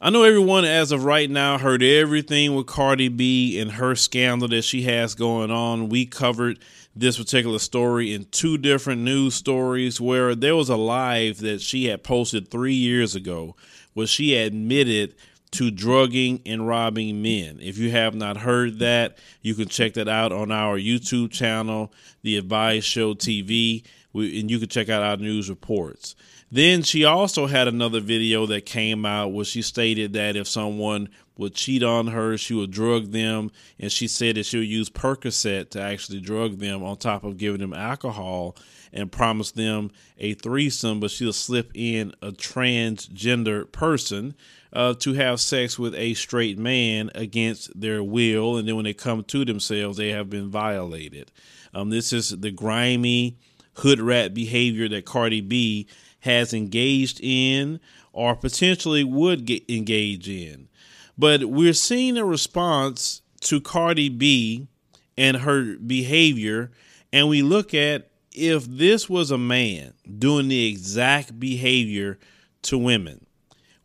I know everyone as of right now heard everything with Cardi B and her scandal that she has going on. We covered this particular story in two different news stories where there was a live that she had posted three years ago where she admitted to drugging and robbing men. If you have not heard that, you can check that out on our YouTube channel, The Advice Show TV, and you can check out our news reports. Then she also had another video that came out where she stated that if someone would cheat on her, she would drug them, and she said that she would use Percocet to actually drug them on top of giving them alcohol and promise them a threesome, but she'll slip in a transgender person uh, to have sex with a straight man against their will, and then when they come to themselves, they have been violated. Um, this is the grimy hood rat behavior that Cardi B has engaged in or potentially would get engage in. But we're seeing a response to Cardi B and her behavior, and we look at if this was a man doing the exact behavior to women.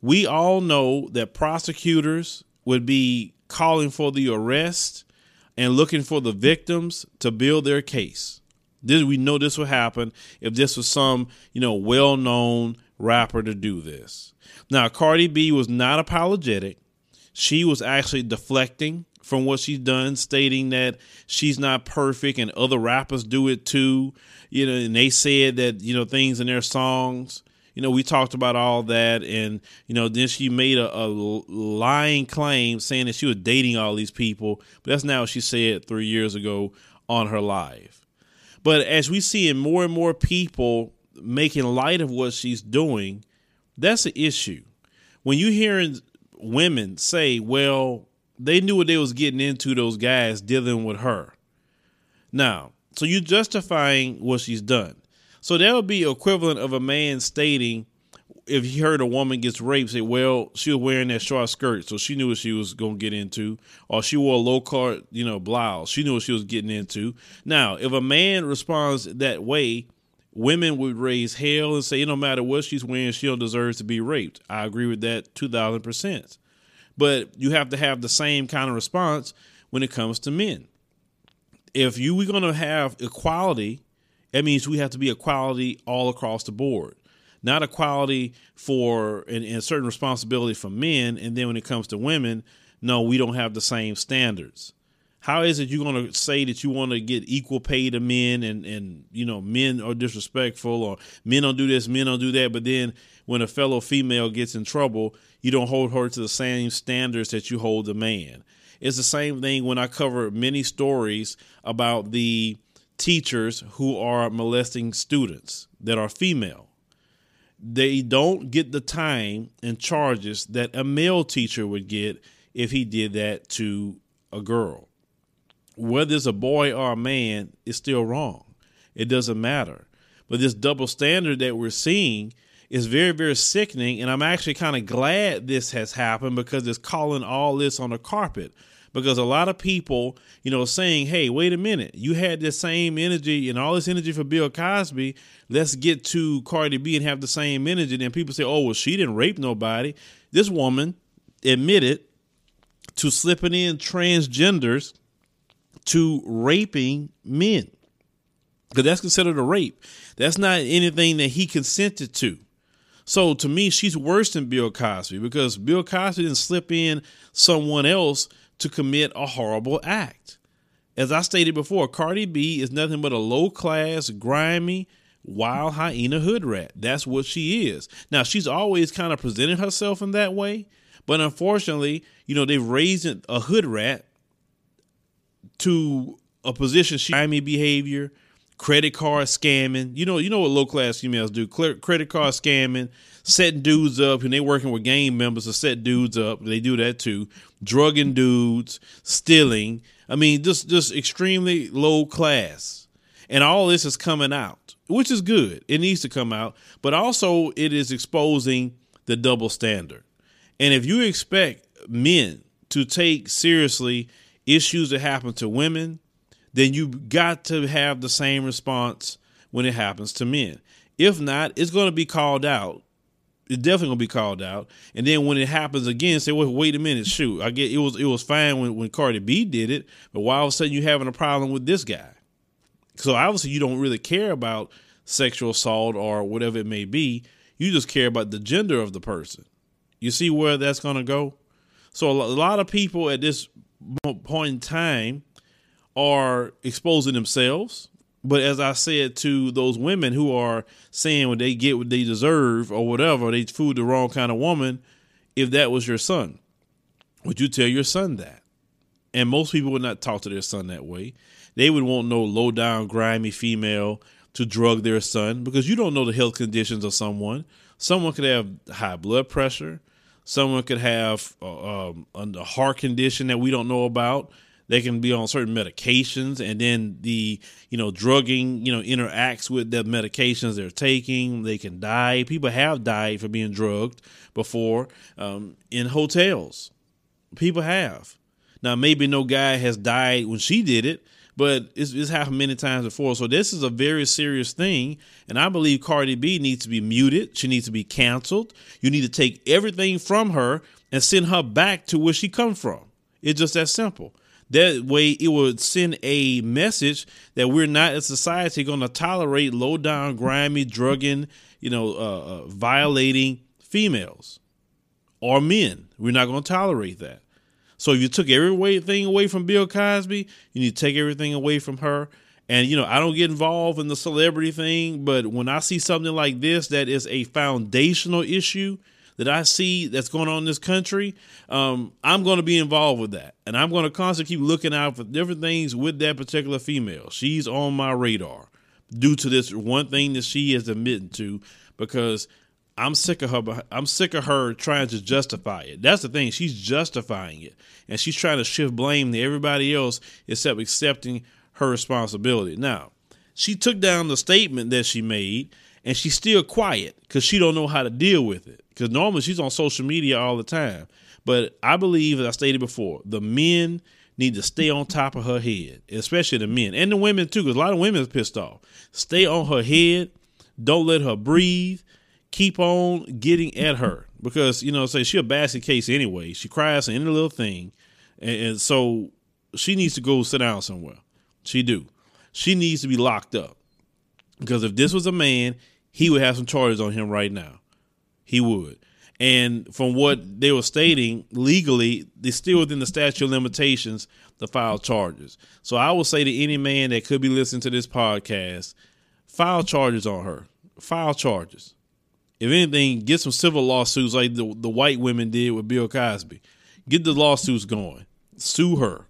We all know that prosecutors would be calling for the arrest and looking for the victims to build their case. This, we know this would happen if this was some, you know, well-known rapper to do this. Now, Cardi B was not apologetic. She was actually deflecting from what she's done, stating that she's not perfect and other rappers do it too. You know, and they said that, you know, things in their songs. You know, we talked about all that, and you know, then she made a, a lying claim saying that she was dating all these people. But that's not what she said three years ago on her live. But as we see in more and more people making light of what she's doing, that's an issue. When you hearing women say, "Well, they knew what they was getting into," those guys dealing with her. Now, so you're justifying what she's done. So that would be equivalent of a man stating, if he heard a woman gets raped, say, well, she was wearing that short skirt, so she knew what she was going to get into, or she wore a low cut, you know, blouse, she knew what she was getting into. Now, if a man responds that way, women would raise hell and say, no matter what she's wearing, she don't deserve to be raped. I agree with that two thousand percent. But you have to have the same kind of response when it comes to men. If you we're going to have equality, that means we have to be equality all across the board not equality for and, and certain responsibility for men, and then when it comes to women, no, we don't have the same standards. How is it you're going to say that you want to get equal pay to men and, and, you know, men are disrespectful or men don't do this, men don't do that. But then when a fellow female gets in trouble, you don't hold her to the same standards that you hold a man. It's the same thing when I cover many stories about the teachers who are molesting students that are female they don't get the time and charges that a male teacher would get if he did that to a girl. Whether it's a boy or a man, it's still wrong. It doesn't matter. But this double standard that we're seeing is very, very sickening. And I'm actually kind of glad this has happened because it's calling all this on the carpet because a lot of people, you know, saying, "Hey, wait a minute, you had the same energy and all this energy for Bill Cosby. Let's get to Cardi B and have the same energy." And people say, "Oh, well, she didn't rape nobody." This woman admitted to slipping in transgenders to raping men because that's considered a rape. That's not anything that he consented to. So to me, she's worse than Bill Cosby because Bill Cosby didn't slip in someone else to commit a horrible act. As I stated before, Cardi B is nothing but a low class, grimy, wild hyena hood rat. That's what she is. Now, she's always kind of presented herself in that way, but unfortunately, you know, they've raised a hood rat to a position she grimy behavior, credit card scamming. You know, you know what low class females do: credit card scamming, setting dudes up, and they working with gang members to set dudes up. They do that too. Drugging dudes, stealing. I mean, just just extremely low class, and all this is coming out, which is good. It needs to come out, but also it is exposing the double standard. And if you expect men to take seriously issues that happen to women, then you got to have the same response when it happens to men. If not, it's going to be called out it's definitely gonna be called out. And then when it happens again, say, well, wait a minute, shoot, I get it was it was fine when, when Cardi B did it, but why all of a sudden you having a problem with this guy? So obviously you don't really care about sexual assault or whatever it may be. You just care about the gender of the person. You see where that's gonna go? So a lot of people at this point in time are exposing themselves but as I said to those women who are saying when they get what they deserve or whatever, they food the wrong kind of woman, if that was your son, would you tell your son that? And most people would not talk to their son that way. They would want no low down, grimy female to drug their son because you don't know the health conditions of someone. Someone could have high blood pressure. Someone could have uh, um, a heart condition that we don't know about they can be on certain medications and then the you know drugging you know interacts with the medications they're taking they can die people have died for being drugged before um, in hotels people have now maybe no guy has died when she did it but it's, it's happened many times before. So this is a very serious thing, and I believe Cardi B needs to be muted. She needs to be canceled. You need to take everything from her and send her back to where she come from. It's just that simple. That way, it would send a message that we're not a society going to tolerate low down, grimy, drugging, you know, uh, uh, violating females or men. We're not going to tolerate that. So if you took everything away from Bill Cosby, you need to take everything away from her. And you know, I don't get involved in the celebrity thing, but when I see something like this that is a foundational issue that I see that's going on in this country, um, I'm going to be involved with that. And I'm going to constantly keep looking out for different things with that particular female. She's on my radar due to this one thing that she is admitting to because I'm sick of her. I'm sick of her trying to justify it. That's the thing. She's justifying it, and she's trying to shift blame to everybody else except accepting her responsibility. Now, she took down the statement that she made, and she's still quiet because she don't know how to deal with it because normally she's on social media all the time. But I believe, as I stated before, the men need to stay on top of her head, especially the men and the women too, because a lot of women are pissed off. Stay on her head. Don't let her breathe. Keep on getting at her because you know, say she a basket case anyway. She cries any little thing, and, and so she needs to go sit down somewhere. She do. She needs to be locked up because if this was a man, he would have some charges on him right now he would. And from what they were stating, legally, they're still within the statute of limitations to file charges. So I would say to any man that could be listening to this podcast, file charges on her. File charges. If anything, get some civil lawsuits like the, the white women did with Bill Cosby. Get the lawsuits going. Sue her.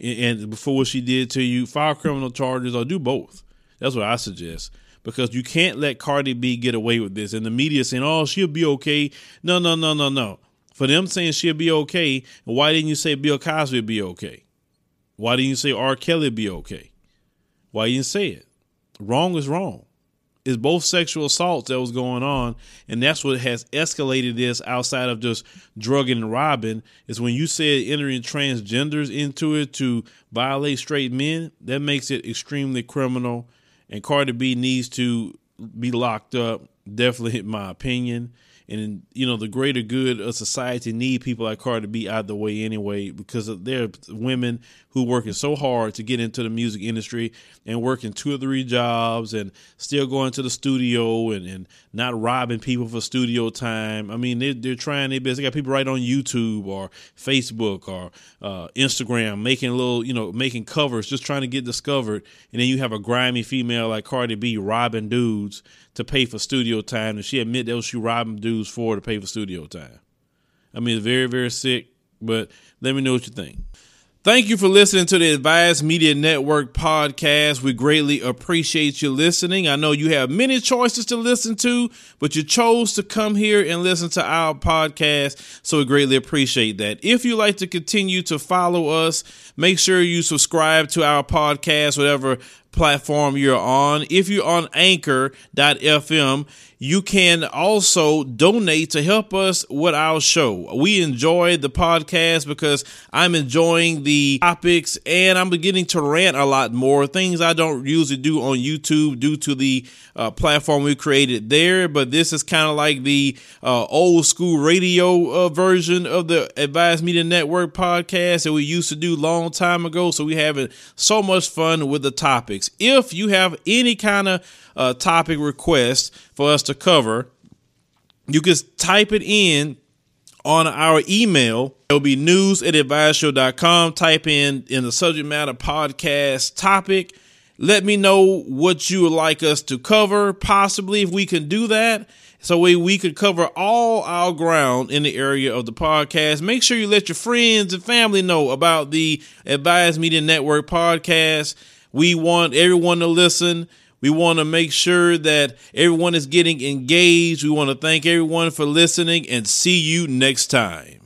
And, and before what she did to you, file criminal charges or do both. That's what I suggest because you can't let Cardi B get away with this. And the media saying, "Oh, she'll be okay." No, no, no, no, no. For them saying she'll be okay, why didn't you say Bill Cosby be okay? Why didn't you say R. Kelly be okay? Why you didn't say it? Wrong is wrong. It's both sexual assaults that was going on, and that's what has escalated this outside of just drugging and robbing. Is when you said entering transgenders into it to violate straight men, that makes it extremely criminal and Cardi B needs to be locked up. Definitely, in my opinion. And you know, the greater good of society need people like Cardi B out of the way anyway, because they're women who working so hard to get into the music industry and working two or three jobs and still going to the studio and, and not robbing people for studio time. I mean, they're, they're trying their best. They got people right on YouTube or Facebook or uh, Instagram making little, you know, making covers, just trying to get discovered. And then you have a grimy female like Cardi B robbing dudes to pay for studio time. And she admit that she robbing dudes for to pay for studio time. I mean, it's very, very sick, but let me know what you think. Thank you for listening to the Advised Media Network podcast. We greatly appreciate you listening. I know you have many choices to listen to, but you chose to come here and listen to our podcast. So we greatly appreciate that. If you like to continue to follow us, make sure you subscribe to our podcast, whatever platform you're on. If you're on anchor.fm, you can also donate to help us with our show. We enjoy the podcast because I'm enjoying the topics and I'm beginning to rant a lot more. Things I don't usually do on YouTube due to the uh, platform we created there. But this is kind of like the uh, old school radio uh, version of the Advised Media Network podcast that we used to do long time ago. So we having so much fun with the topics. If you have any kind of uh, topic request for us to cover, you can type it in on our email. It'll be news at adviseshow.com. Type in in the subject matter podcast topic. Let me know what you would like us to cover, possibly if we can do that. So we, we could cover all our ground in the area of the podcast. Make sure you let your friends and family know about the Advised Media Network podcast. We want everyone to listen. We want to make sure that everyone is getting engaged. We want to thank everyone for listening and see you next time.